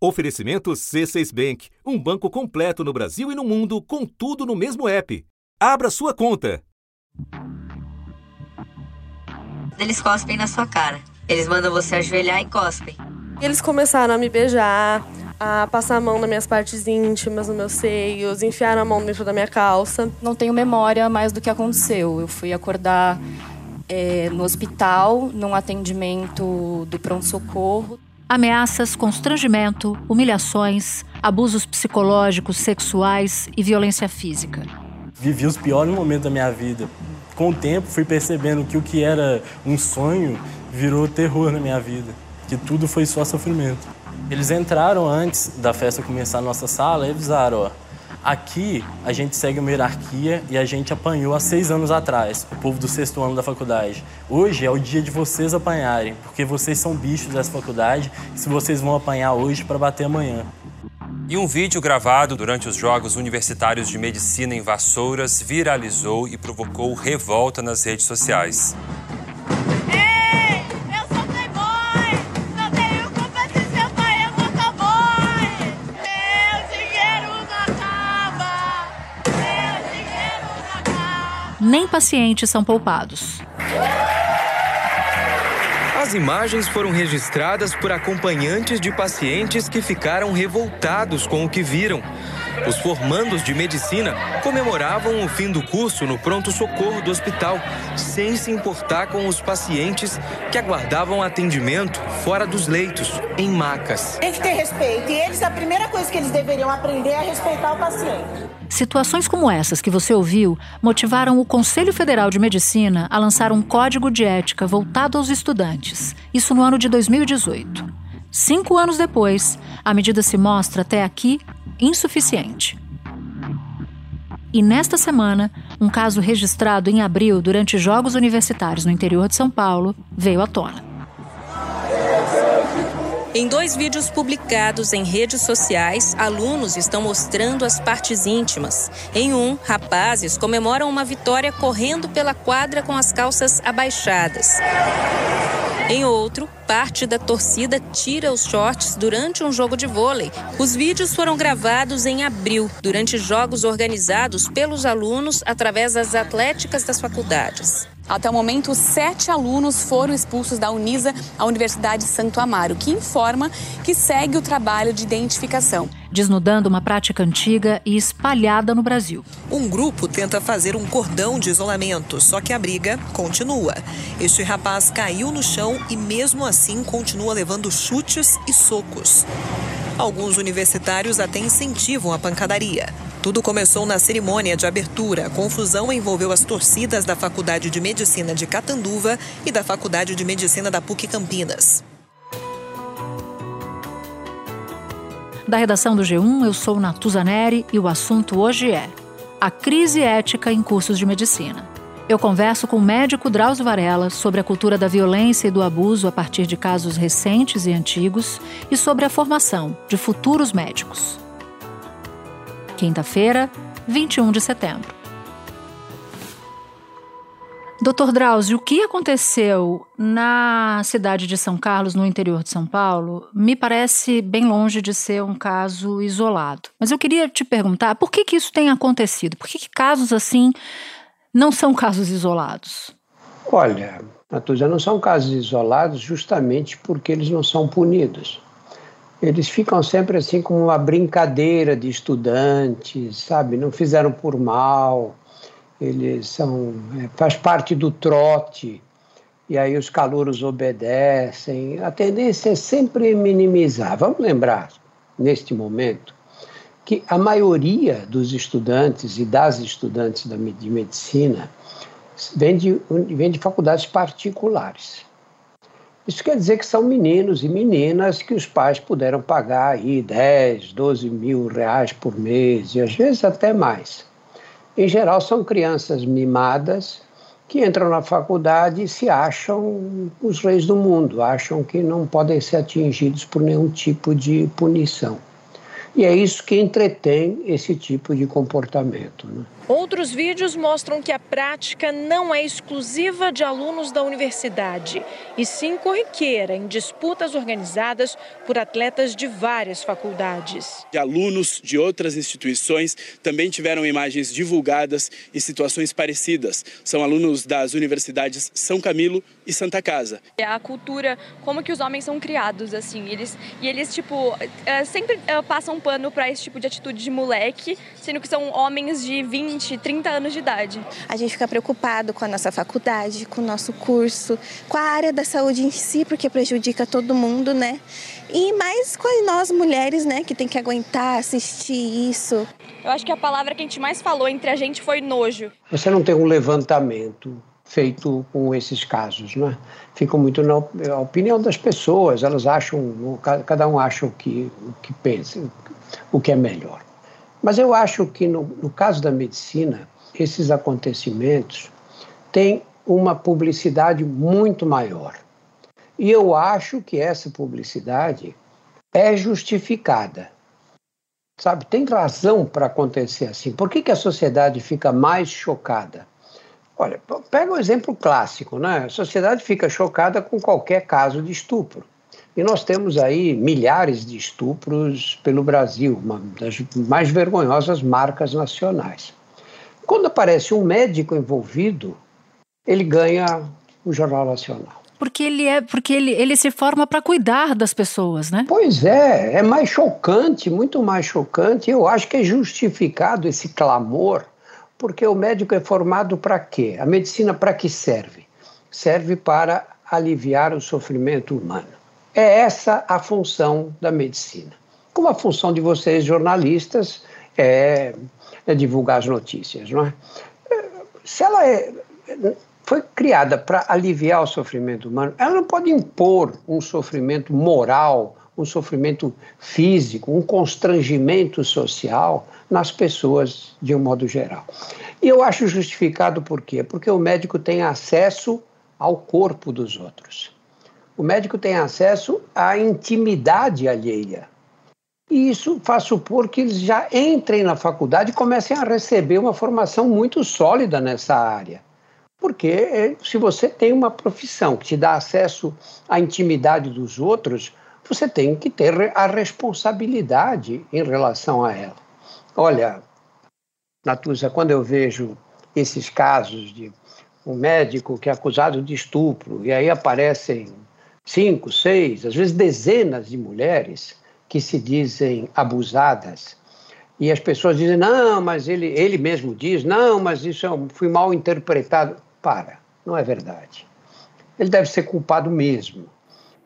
Oferecimento C6 Bank, um banco completo no Brasil e no mundo, com tudo no mesmo app. Abra sua conta. Eles cospem na sua cara. Eles mandam você ajoelhar e cospem. Eles começaram a me beijar, a passar a mão nas minhas partes íntimas, nos meus seios, enfiar a mão dentro da minha calça. Não tenho memória mais do que aconteceu. Eu fui acordar é, no hospital, num atendimento do pronto-socorro. Ameaças, constrangimento, humilhações, abusos psicológicos, sexuais e violência física. Vivi os piores momentos da minha vida. Com o tempo, fui percebendo que o que era um sonho virou terror na minha vida. Que tudo foi só sofrimento. Eles entraram antes da festa começar na nossa sala e avisaram: ó, Aqui a gente segue uma hierarquia e a gente apanhou há seis anos atrás, o povo do sexto ano da faculdade. Hoje é o dia de vocês apanharem, porque vocês são bichos dessa faculdade e se vocês vão apanhar hoje para bater amanhã. E um vídeo gravado durante os Jogos Universitários de Medicina em Vassouras viralizou e provocou revolta nas redes sociais. Pacientes são poupados. As imagens foram registradas por acompanhantes de pacientes que ficaram revoltados com o que viram. Os formandos de medicina comemoravam o fim do curso no pronto-socorro do hospital, sem se importar com os pacientes que aguardavam atendimento fora dos leitos, em macas. Tem que ter respeito. E eles, a primeira coisa que eles deveriam aprender é respeitar o paciente. Situações como essas que você ouviu motivaram o Conselho Federal de Medicina a lançar um código de ética voltado aos estudantes, isso no ano de 2018. Cinco anos depois, a medida se mostra até aqui insuficiente. E nesta semana, um caso registrado em abril durante Jogos Universitários no interior de São Paulo veio à tona. Em dois vídeos publicados em redes sociais, alunos estão mostrando as partes íntimas. Em um, rapazes comemoram uma vitória correndo pela quadra com as calças abaixadas. Em outro, parte da torcida tira os shorts durante um jogo de vôlei. Os vídeos foram gravados em abril, durante jogos organizados pelos alunos através das atléticas das faculdades. Até o momento, sete alunos foram expulsos da Unisa, a Universidade Santo Amaro, que informa que segue o trabalho de identificação. Desnudando uma prática antiga e espalhada no Brasil. Um grupo tenta fazer um cordão de isolamento, só que a briga continua. Este rapaz caiu no chão e, mesmo assim, continua levando chutes e socos. Alguns universitários até incentivam a pancadaria. Tudo começou na cerimônia de abertura. A confusão envolveu as torcidas da Faculdade de Medicina de Catanduva e da Faculdade de Medicina da PUC Campinas. Da redação do G1, eu sou Natuza Neri e o assunto hoje é a crise ética em cursos de medicina. Eu converso com o médico Drauzio Varela sobre a cultura da violência e do abuso a partir de casos recentes e antigos e sobre a formação de futuros médicos quinta-feira, 21 de setembro. Doutor Drauzio, o que aconteceu na cidade de São Carlos, no interior de São Paulo, me parece bem longe de ser um caso isolado. Mas eu queria te perguntar por que, que isso tem acontecido? Por que, que casos assim não são casos isolados? Olha, Natuza, não são casos isolados justamente porque eles não são punidos eles ficam sempre assim como uma brincadeira de estudantes, sabe? Não fizeram por mal, eles são é, faz parte do trote e aí os calouros obedecem. A tendência é sempre minimizar. Vamos lembrar neste momento que a maioria dos estudantes e das estudantes de medicina vem de, vem de faculdades particulares. Isso quer dizer que são meninos e meninas que os pais puderam pagar aí 10, 12 mil reais por mês e às vezes até mais. Em geral, são crianças mimadas que entram na faculdade e se acham os reis do mundo, acham que não podem ser atingidos por nenhum tipo de punição. E é isso que entretém esse tipo de comportamento. Né? Outros vídeos mostram que a prática não é exclusiva de alunos da universidade, e sim corriqueira em disputas organizadas por atletas de várias faculdades. De alunos de outras instituições também tiveram imagens divulgadas em situações parecidas. São alunos das universidades São Camilo e Santa Casa. É a cultura, como que os homens são criados, assim, eles e eles tipo é, sempre é, passam um pano para esse tipo de atitude de moleque, sendo que são homens de 20 20, 30 anos de idade. A gente fica preocupado com a nossa faculdade, com o nosso curso, com a área da saúde em si, porque prejudica todo mundo, né? E mais com nós mulheres, né, que tem que aguentar assistir isso. Eu acho que a palavra que a gente mais falou entre a gente foi nojo. Você não tem um levantamento feito com esses casos, né? Fica muito na opinião das pessoas, elas acham, cada um acha o que, o que pensa, o que é melhor. Mas eu acho que no, no caso da medicina, esses acontecimentos têm uma publicidade muito maior. E eu acho que essa publicidade é justificada. Sabe, tem razão para acontecer assim. Por que, que a sociedade fica mais chocada? Olha, pega o um exemplo clássico, né? A sociedade fica chocada com qualquer caso de estupro. E nós temos aí milhares de estupros pelo Brasil, uma das mais vergonhosas marcas nacionais. Quando aparece um médico envolvido, ele ganha o Jornal Nacional. Porque ele é, porque ele, ele se forma para cuidar das pessoas, né? Pois é, é mais chocante, muito mais chocante. Eu acho que é justificado esse clamor, porque o médico é formado para quê? A medicina para que serve? Serve para aliviar o sofrimento humano. É essa a função da medicina. Como a função de vocês, jornalistas, é, é divulgar as notícias, não é? Se ela é, foi criada para aliviar o sofrimento humano, ela não pode impor um sofrimento moral, um sofrimento físico, um constrangimento social nas pessoas de um modo geral. E eu acho justificado por quê? Porque o médico tem acesso ao corpo dos outros o médico tem acesso à intimidade alheia. E isso faz supor que eles já entrem na faculdade e comecem a receber uma formação muito sólida nessa área. Porque eh, se você tem uma profissão que te dá acesso à intimidade dos outros, você tem que ter a responsabilidade em relação a ela. Olha, Natuza, quando eu vejo esses casos de um médico que é acusado de estupro e aí aparecem cinco, seis, às vezes dezenas de mulheres que se dizem abusadas. E as pessoas dizem, não, mas ele, ele mesmo diz, não, mas isso é, fui mal interpretado. Para, não é verdade. Ele deve ser culpado mesmo.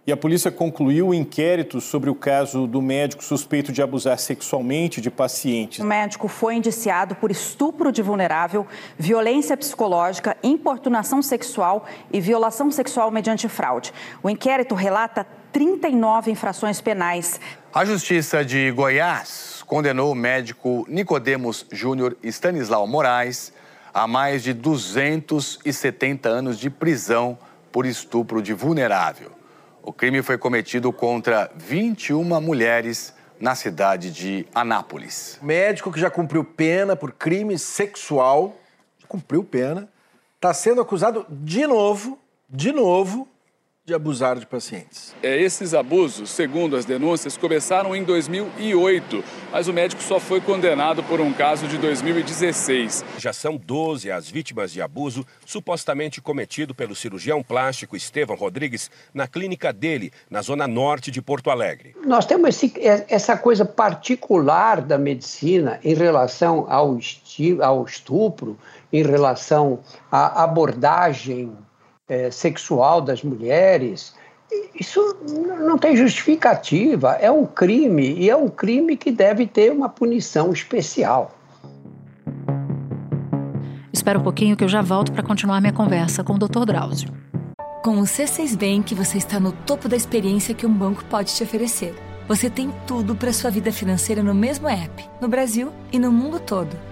E a polícia concluiu o inquérito sobre o caso do médico suspeito de abusar sexualmente de pacientes. O médico foi indiciado por estupro de vulnerável, violência psicológica, importunação sexual e violação sexual mediante fraude. O inquérito relata 39 infrações penais. A Justiça de Goiás condenou o médico Nicodemos Júnior Stanislau Moraes a mais de 270 anos de prisão por estupro de vulnerável. O crime foi cometido contra 21 mulheres na cidade de Anápolis. Médico que já cumpriu pena por crime sexual, cumpriu pena, está sendo acusado de novo, de novo, de abusar de pacientes. É, esses abusos, segundo as denúncias, começaram em 2008, mas o médico só foi condenado por um caso de 2016. Já são 12 as vítimas de abuso supostamente cometido pelo cirurgião plástico Estevão Rodrigues na clínica dele, na zona norte de Porto Alegre. Nós temos esse, essa coisa particular da medicina em relação ao, ao estupro, em relação à abordagem é, sexual das mulheres. Isso não tem justificativa, é um crime e é um crime que deve ter uma punição especial. Espera um pouquinho que eu já volto para continuar minha conversa com o Dr. Drauzio. Com o C6 Bank, você está no topo da experiência que um banco pode te oferecer. Você tem tudo para sua vida financeira no mesmo app, no Brasil e no mundo todo.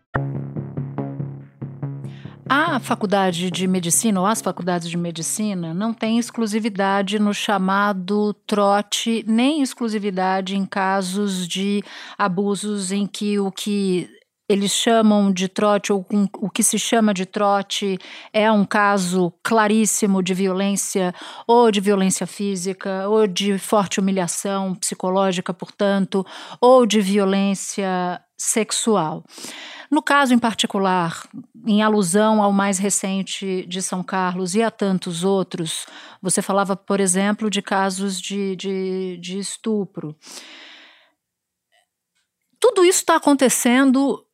A faculdade de medicina, ou as faculdades de medicina, não têm exclusividade no chamado trote, nem exclusividade em casos de abusos em que o que eles chamam de trote, ou o que se chama de trote, é um caso claríssimo de violência, ou de violência física, ou de forte humilhação psicológica, portanto, ou de violência sexual. No caso em particular, em alusão ao mais recente de São Carlos e a tantos outros, você falava, por exemplo, de casos de, de, de estupro. Tudo isso está acontecendo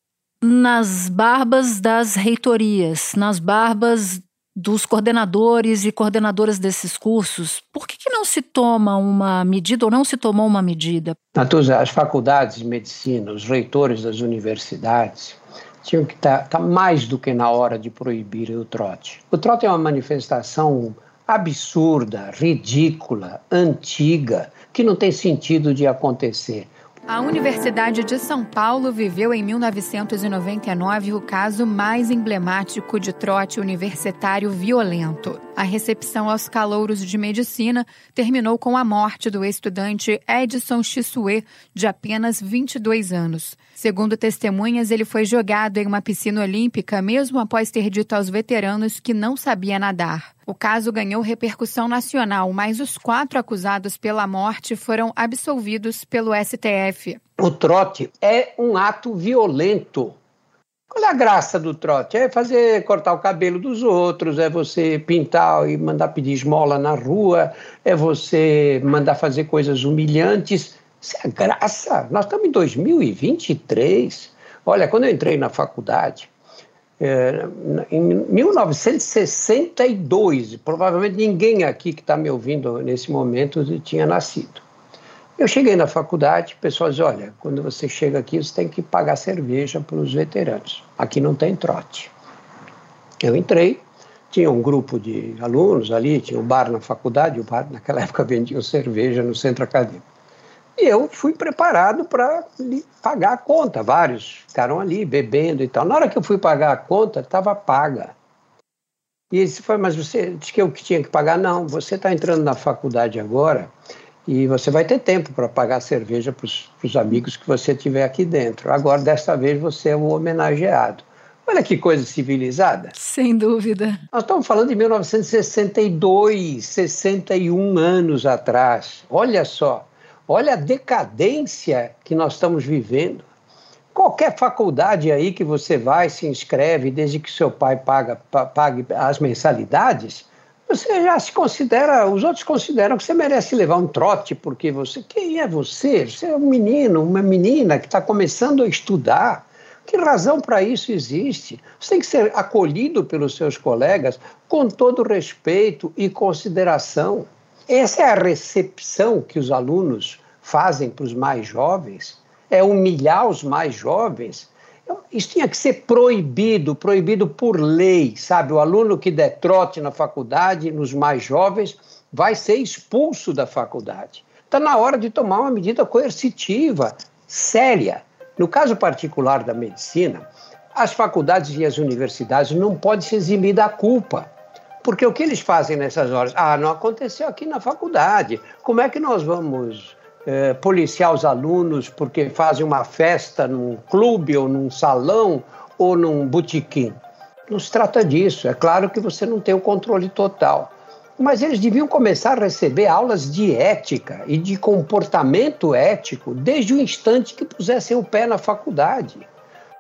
nas barbas das reitorias, nas barbas dos coordenadores e coordenadoras desses cursos, por que, que, não se toma uma medida ou não se tomou uma medida? Natuza, as faculdades de medicina, os reitores das universidades tinham que estar tá, tá mais do que na hora de proibir o trote. O trote é uma manifestação absurda, ridícula, antiga, que não tem sentido de acontecer. A Universidade de São Paulo viveu em 1999 o caso mais emblemático de trote universitário violento. A recepção aos calouros de medicina terminou com a morte do estudante Edson Chisue, de apenas 22 anos. Segundo testemunhas, ele foi jogado em uma piscina olímpica mesmo após ter dito aos veteranos que não sabia nadar. O caso ganhou repercussão nacional, mas os quatro acusados pela morte foram absolvidos pelo STF. O trote é um ato violento. Qual é a graça do trote? É fazer cortar o cabelo dos outros, é você pintar e mandar pedir esmola na rua, é você mandar fazer coisas humilhantes. Isso é graça. Nós estamos em 2023. Olha, quando eu entrei na faculdade, é, em 1962, provavelmente ninguém aqui que está me ouvindo nesse momento tinha nascido. Eu cheguei na faculdade, o pessoal diz, olha, quando você chega aqui, você tem que pagar cerveja para os veteranos. Aqui não tem trote. Eu entrei, tinha um grupo de alunos ali, tinha um bar na faculdade, o bar naquela época vendia cerveja no centro acadêmico. E eu fui preparado para pagar a conta. Vários ficaram ali bebendo e tal. Na hora que eu fui pagar a conta, estava paga. E ele foi, mas você disse que eu que tinha que pagar? Não, você está entrando na faculdade agora e você vai ter tempo para pagar cerveja para os amigos que você tiver aqui dentro. Agora, desta vez, você é o homenageado. Olha que coisa civilizada. Sem dúvida. Nós estamos falando de 1962, 61 anos atrás. Olha só. Olha a decadência que nós estamos vivendo. Qualquer faculdade aí que você vai, se inscreve, desde que seu pai paga, pague as mensalidades, você já se considera, os outros consideram que você merece levar um trote, porque você, quem é você? Você é um menino, uma menina que está começando a estudar. Que razão para isso existe? Você tem que ser acolhido pelos seus colegas com todo respeito e consideração. Essa é a recepção que os alunos fazem para os mais jovens, é humilhar os mais jovens. Isso tinha que ser proibido, proibido por lei, sabe? O aluno que der trote na faculdade, nos mais jovens, vai ser expulso da faculdade. Está na hora de tomar uma medida coercitiva, séria. No caso particular da medicina, as faculdades e as universidades não podem se eximir da culpa. Porque o que eles fazem nessas horas? Ah, não aconteceu aqui na faculdade. Como é que nós vamos eh, policiar os alunos porque fazem uma festa num clube ou num salão ou num botequim? Não se trata disso. É claro que você não tem o controle total. Mas eles deviam começar a receber aulas de ética e de comportamento ético desde o instante que pusessem o pé na faculdade.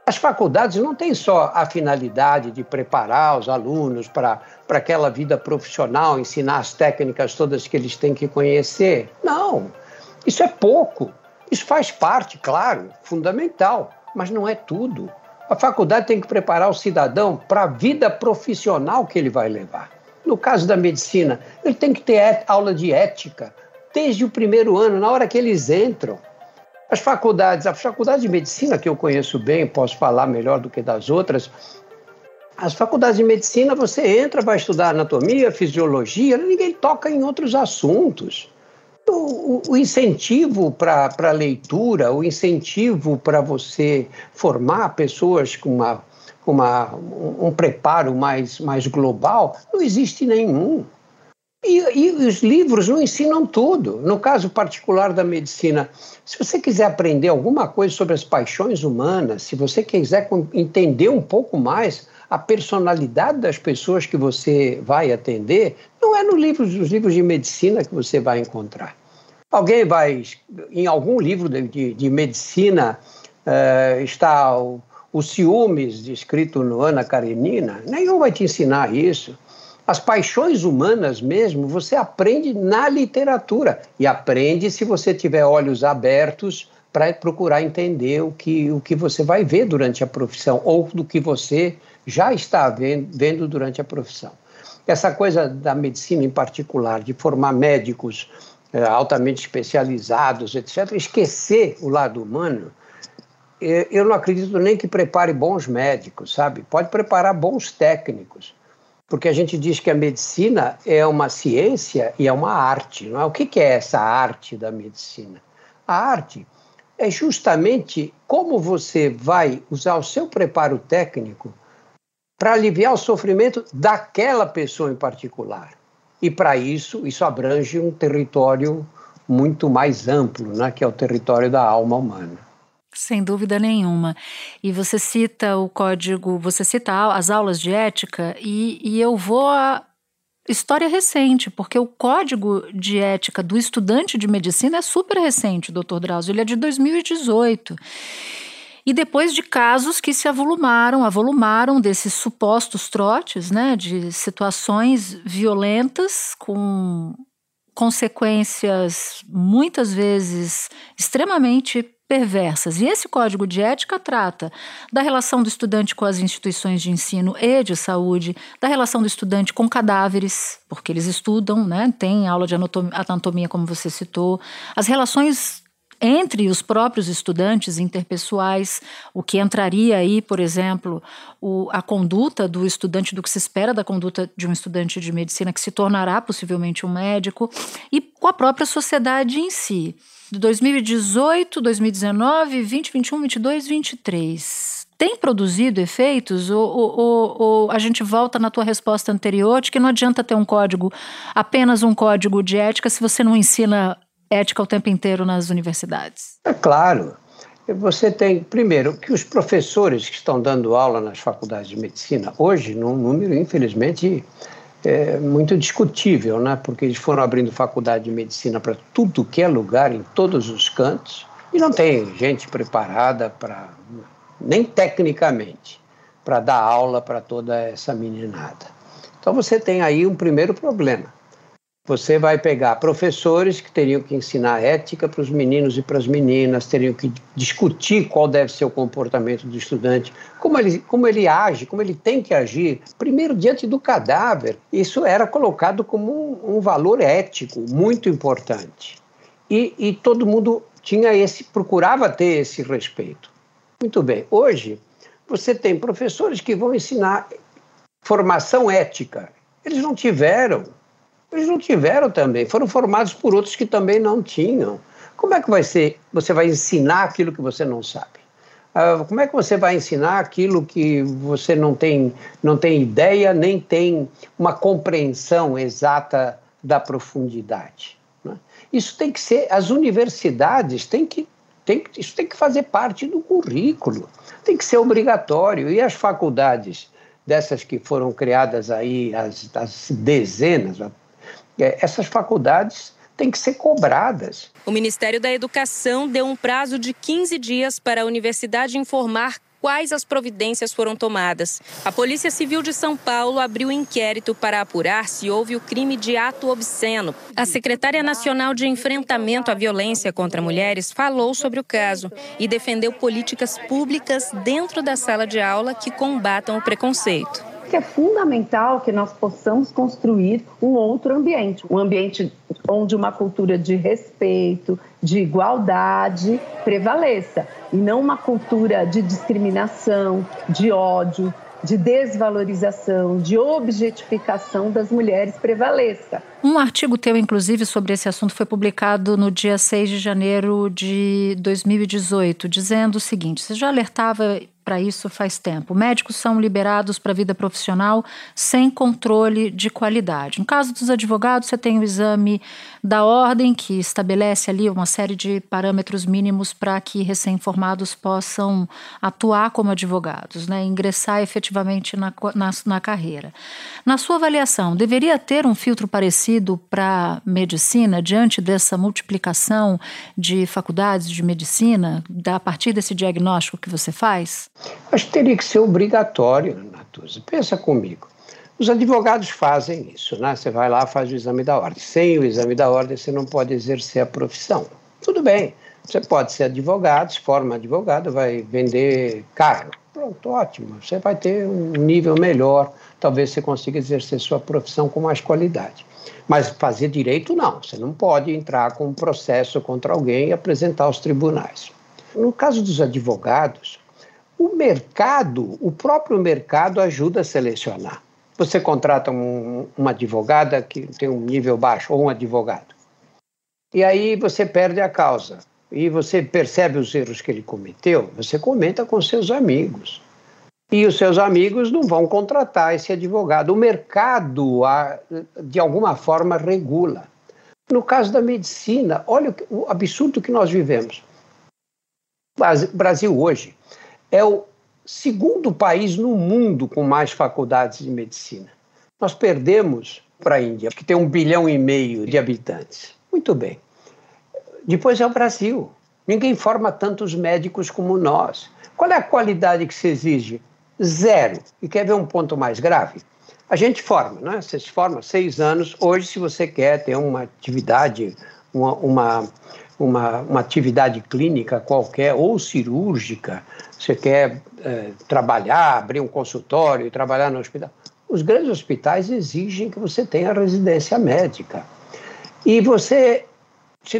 As faculdades não têm só a finalidade de preparar os alunos para aquela vida profissional, ensinar as técnicas todas que eles têm que conhecer. Não, isso é pouco. Isso faz parte, claro, fundamental, mas não é tudo. A faculdade tem que preparar o cidadão para a vida profissional que ele vai levar. No caso da medicina, ele tem que ter aula de ética desde o primeiro ano, na hora que eles entram. As faculdades, a faculdade de medicina que eu conheço bem, posso falar melhor do que das outras, as faculdades de medicina você entra, vai estudar anatomia, fisiologia, ninguém toca em outros assuntos. o, o incentivo para a leitura, o incentivo para você formar pessoas com uma, uma, um preparo mais, mais global, não existe nenhum. E, e, os livros não ensinam tudo. No caso particular da medicina, se você quiser aprender alguma coisa sobre as paixões humanas, se você quiser entender um pouco mais a personalidade das pessoas que você vai atender, não é no livro, nos livros de medicina que você vai encontrar. Alguém vai, em algum livro de, de, medicina, uh, está o, o ciúmes descrito no Ana Karenina, nenhum vai te ensinar isso. As paixões humanas mesmo, você aprende na literatura. E aprende se você tiver olhos abertos para procurar entender o que, o que você vai ver durante a profissão ou do que você já está vendo, vendo durante a profissão. Essa coisa da medicina em particular, de formar médicos é, altamente especializados, etc., esquecer o lado humano, é, eu não acredito nem que prepare bons médicos, sabe? Pode preparar bons técnicos, porque a gente diz que a medicina é uma ciência e é uma arte, não é? O que é essa arte da medicina? A arte é justamente como você vai usar o seu preparo técnico para aliviar o sofrimento daquela pessoa em particular. E para isso, isso abrange um território muito mais amplo, né, que é o território da alma humana. Sem dúvida nenhuma. E você cita o código, você cita as aulas de ética, e, e eu vou a história recente, porque o código de ética do estudante de medicina é super recente, doutor Drauzio, ele é de 2018. E depois de casos que se avolumaram, avolumaram desses supostos trotes, né, de situações violentas com consequências muitas vezes extremamente perversas. E esse código de ética trata da relação do estudante com as instituições de ensino e de saúde, da relação do estudante com cadáveres, porque eles estudam, né, tem aula de anatomia, como você citou, as relações entre os próprios estudantes interpessoais, o que entraria aí, por exemplo, o, a conduta do estudante, do que se espera da conduta de um estudante de medicina que se tornará possivelmente um médico, e com a própria sociedade em si. De 2018, 2019, 2021, 22, 23 tem produzido efeitos? Ou, ou, ou, a gente volta na tua resposta anterior de que não adianta ter um código, apenas um código de ética, se você não ensina ética o tempo inteiro nas universidades? É claro. Você tem, primeiro, que os professores que estão dando aula nas faculdades de medicina, hoje, num número, infelizmente, é muito discutível, né? porque eles foram abrindo faculdade de medicina para tudo que é lugar, em todos os cantos, e não tem gente preparada para, nem tecnicamente, para dar aula para toda essa meninada. Então você tem aí um primeiro problema. Você vai pegar professores que teriam que ensinar ética para os meninos e para as meninas, teriam que discutir qual deve ser o comportamento do estudante, como ele, como ele age, como ele tem que agir, primeiro diante do cadáver. Isso era colocado como um, um valor ético muito importante. E, e todo mundo tinha esse, procurava ter esse respeito. Muito bem. Hoje, você tem professores que vão ensinar formação ética. Eles não tiveram eles não tiveram também, foram formados por outros que também não tinham. Como é que vai ser? Você vai ensinar aquilo que você não sabe? Uh, como é que você vai ensinar aquilo que você não tem, não tem ideia, nem tem uma compreensão exata da profundidade? Né? Isso tem que ser, as universidades têm que, têm, isso tem que fazer parte do currículo, tem que ser obrigatório. E as faculdades, dessas que foram criadas aí, as, as dezenas, essas faculdades têm que ser cobradas. O Ministério da Educação deu um prazo de 15 dias para a universidade informar quais as providências foram tomadas. A Polícia Civil de São Paulo abriu inquérito para apurar se houve o crime de ato obsceno. A secretária nacional de enfrentamento à violência contra mulheres falou sobre o caso e defendeu políticas públicas dentro da sala de aula que combatam o preconceito que é fundamental que nós possamos construir um outro ambiente, um ambiente onde uma cultura de respeito, de igualdade prevaleça, e não uma cultura de discriminação, de ódio, de desvalorização, de objetificação das mulheres prevaleça. Um artigo teu, inclusive, sobre esse assunto foi publicado no dia 6 de janeiro de 2018, dizendo o seguinte: você já alertava para isso faz tempo. Médicos são liberados para a vida profissional sem controle de qualidade. No caso dos advogados, você tem o exame da ordem, que estabelece ali uma série de parâmetros mínimos para que recém-formados possam atuar como advogados, né, ingressar efetivamente na, na, na carreira. Na sua avaliação, deveria ter um filtro parecido para medicina, diante dessa multiplicação de faculdades de medicina, a partir desse diagnóstico que você faz? Acho que teria que ser obrigatório, Natuza. Pensa comigo. Os advogados fazem isso, né? Você vai lá, faz o exame da ordem. Sem o exame da ordem, você não pode exercer a profissão. Tudo bem, você pode ser advogado, se forma advogado, vai vender carro. Pronto, ótimo. Você vai ter um nível melhor, talvez você consiga exercer sua profissão com mais qualidade. Mas fazer direito, não. Você não pode entrar com um processo contra alguém e apresentar aos tribunais. No caso dos advogados, o mercado, o próprio mercado ajuda a selecionar. Você contrata um, uma advogada que tem um nível baixo, ou um advogado. E aí você perde a causa. E você percebe os erros que ele cometeu, você comenta com seus amigos. E os seus amigos não vão contratar esse advogado. O mercado, de alguma forma, regula. No caso da medicina, olha o absurdo que nós vivemos. O Brasil hoje é o segundo país no mundo com mais faculdades de medicina. Nós perdemos para a Índia, que tem um bilhão e meio de habitantes. Muito bem. Depois é o Brasil. Ninguém forma tantos médicos como nós. Qual é a qualidade que se exige? Zero. E quer ver um ponto mais grave? A gente forma, né? Você se forma seis anos. Hoje, se você quer ter uma atividade, uma, uma uma, uma atividade clínica qualquer ou cirúrgica, você quer é, trabalhar, abrir um consultório trabalhar no hospital, os grandes hospitais exigem que você tenha residência médica. E você.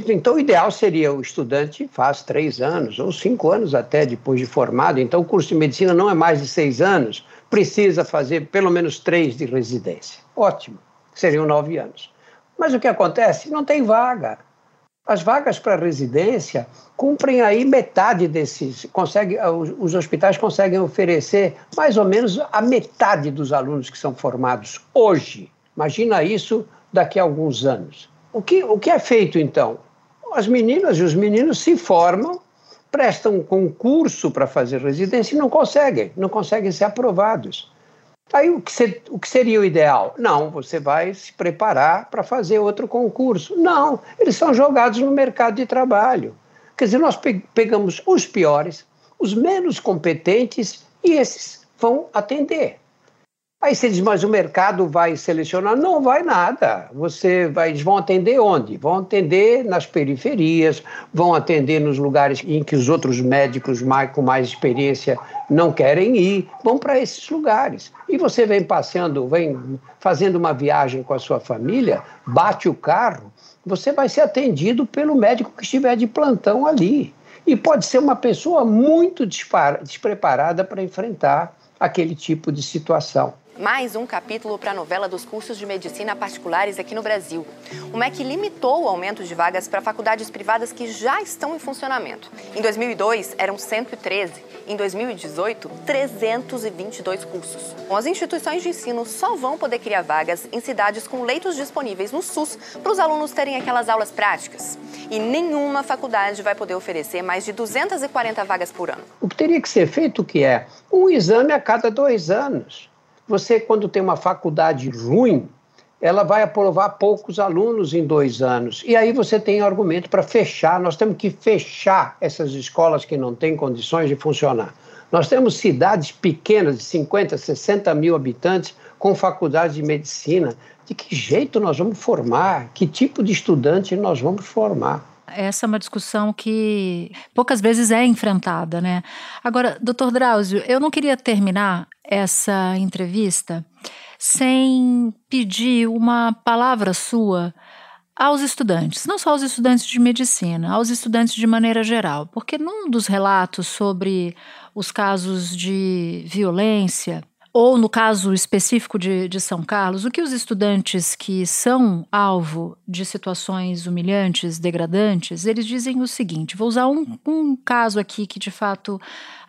Então, o ideal seria o estudante faz três anos ou cinco anos até depois de formado. Então, o curso de medicina não é mais de seis anos, precisa fazer pelo menos três de residência. Ótimo, seriam nove anos. Mas o que acontece? Não tem vaga. As vagas para residência cumprem aí metade desses, consegue, os hospitais conseguem oferecer mais ou menos a metade dos alunos que são formados hoje. Imagina isso daqui a alguns anos. O que, o que é feito então? As meninas e os meninos se formam, prestam um concurso para fazer residência e não conseguem, não conseguem ser aprovados. Aí o que, ser, o que seria o ideal? Não, você vai se preparar para fazer outro concurso. Não, eles são jogados no mercado de trabalho. Quer dizer, nós pegamos os piores, os menos competentes e esses vão atender. Aí você diz, mas o mercado vai selecionar? Não vai nada. Você vai, eles vão atender onde? Vão atender nas periferias, vão atender nos lugares em que os outros médicos mais, com mais experiência não querem ir, vão para esses lugares. E você vem passeando, vem fazendo uma viagem com a sua família, bate o carro, você vai ser atendido pelo médico que estiver de plantão ali. E pode ser uma pessoa muito despreparada para enfrentar aquele tipo de situação mais um capítulo para a novela dos cursos de medicina particulares aqui no Brasil. O MEC limitou o aumento de vagas para faculdades privadas que já estão em funcionamento. Em 2002, eram 113. Em 2018, 322 cursos. As instituições de ensino só vão poder criar vagas em cidades com leitos disponíveis no SUS para os alunos terem aquelas aulas práticas. E nenhuma faculdade vai poder oferecer mais de 240 vagas por ano. O que teria que ser feito, que é um exame a cada dois anos. Você, quando tem uma faculdade ruim, ela vai aprovar poucos alunos em dois anos. E aí você tem argumento para fechar. Nós temos que fechar essas escolas que não têm condições de funcionar. Nós temos cidades pequenas, de 50, 60 mil habitantes, com faculdade de medicina. De que jeito nós vamos formar? Que tipo de estudante nós vamos formar? Essa é uma discussão que poucas vezes é enfrentada, né? Agora, doutor Drauzio, eu não queria terminar essa entrevista sem pedir uma palavra sua aos estudantes, não só aos estudantes de medicina, aos estudantes de maneira geral, porque num dos relatos sobre os casos de violência ou no caso específico de, de, São Carlos, o que os estudantes que são alvo de situações humilhantes, degradantes, eles dizem o seguinte: vou usar um, um caso aqui que de fato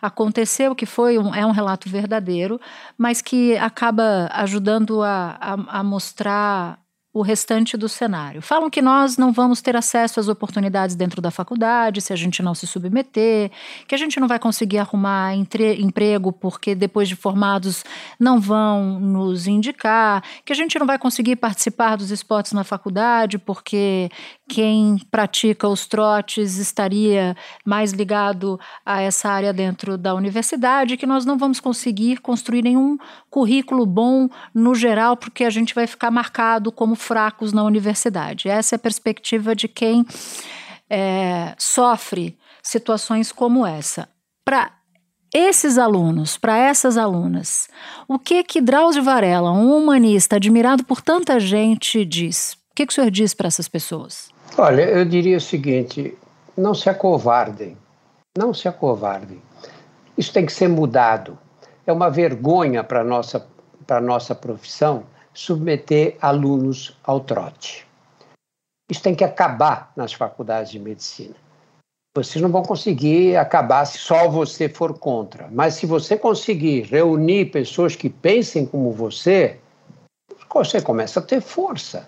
aconteceu, que foi um, é um relato verdadeiro, mas que acaba ajudando a, a, a mostrar o restante do cenário. Falam que nós não vamos ter acesso às oportunidades dentro da faculdade se a gente não se submeter, que a gente não vai conseguir arrumar entre, emprego porque depois de formados não vão nos indicar, que a gente não vai conseguir participar dos esportes na faculdade porque quem pratica os trotes estaria mais ligado a essa área dentro da universidade, que nós não vamos conseguir construir nenhum currículo bom no geral porque a gente vai ficar marcado como fracos na universidade. Essa é a perspectiva de quem é, sofre situações como essa. Para esses alunos, para essas alunas, o que que Drauzio Varela, um humanista admirado por tanta gente, diz? O que, que o senhor diz para essas pessoas? Olha, eu diria o seguinte: não se acovardem, não se acovardem. Isso tem que ser mudado. É uma vergonha para a nossa, nossa profissão submeter alunos ao trote. Isso tem que acabar nas faculdades de medicina. Vocês não vão conseguir acabar se só você for contra. Mas se você conseguir reunir pessoas que pensem como você, você começa a ter força.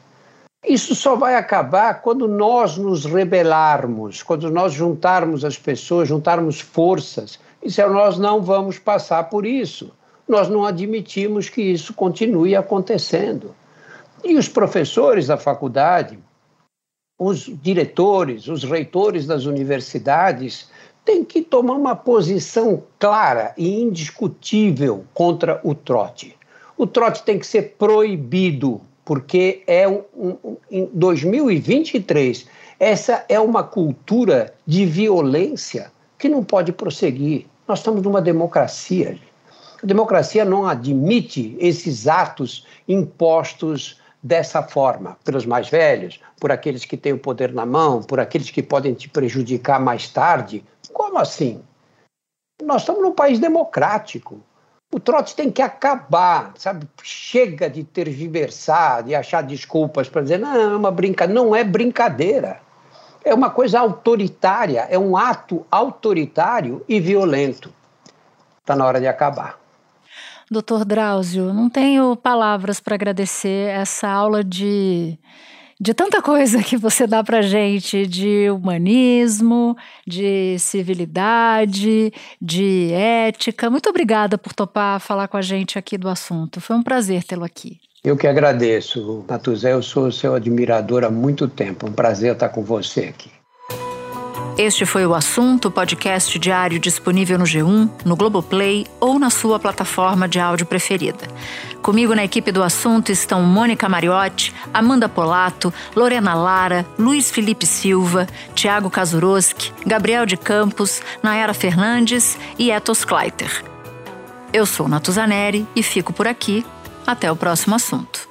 Isso só vai acabar quando nós nos rebelarmos, quando nós juntarmos as pessoas, juntarmos forças. E se nós não vamos passar por isso nós não admitimos que isso continue acontecendo. E os professores da faculdade, os diretores, os reitores das universidades têm que tomar uma posição clara e indiscutível contra o trote. O trote tem que ser proibido, porque é um, um, em 2023 essa é uma cultura de violência que não pode prosseguir. Nós estamos numa democracia. A democracia não admite esses atos impostos dessa forma, pelos mais velhos, por aqueles que têm o poder na mão, por aqueles que podem te prejudicar mais tarde. Como assim? Nós estamos num país democrático. O trote tem que acabar, sabe? Chega de tergiversar, de achar desculpas para dizer, não, é uma brincadeira. Não é brincadeira. É uma coisa autoritária, é um ato autoritário e violento. Está na hora de acabar. Doutor Drauzio, não tenho palavras para agradecer essa aula de, de tanta coisa que você dá para gente, de humanismo, de civilidade, de ética. Muito obrigada por topar falar com a gente aqui do assunto. Foi um prazer tê-lo aqui. Eu que agradeço, Natuzé. Eu sou seu admirador há muito tempo. Um prazer estar com você aqui. Este foi o assunto, podcast diário disponível no G1, no Globoplay ou na sua plataforma de áudio preferida. Comigo na equipe do assunto estão Mônica Mariotti, Amanda Polato, Lorena Lara, Luiz Felipe Silva, Tiago Kazuroski, Gabriel de Campos, Nayara Fernandes e Etos Kleiter. Eu sou Natuzaneri e fico por aqui. Até o próximo assunto.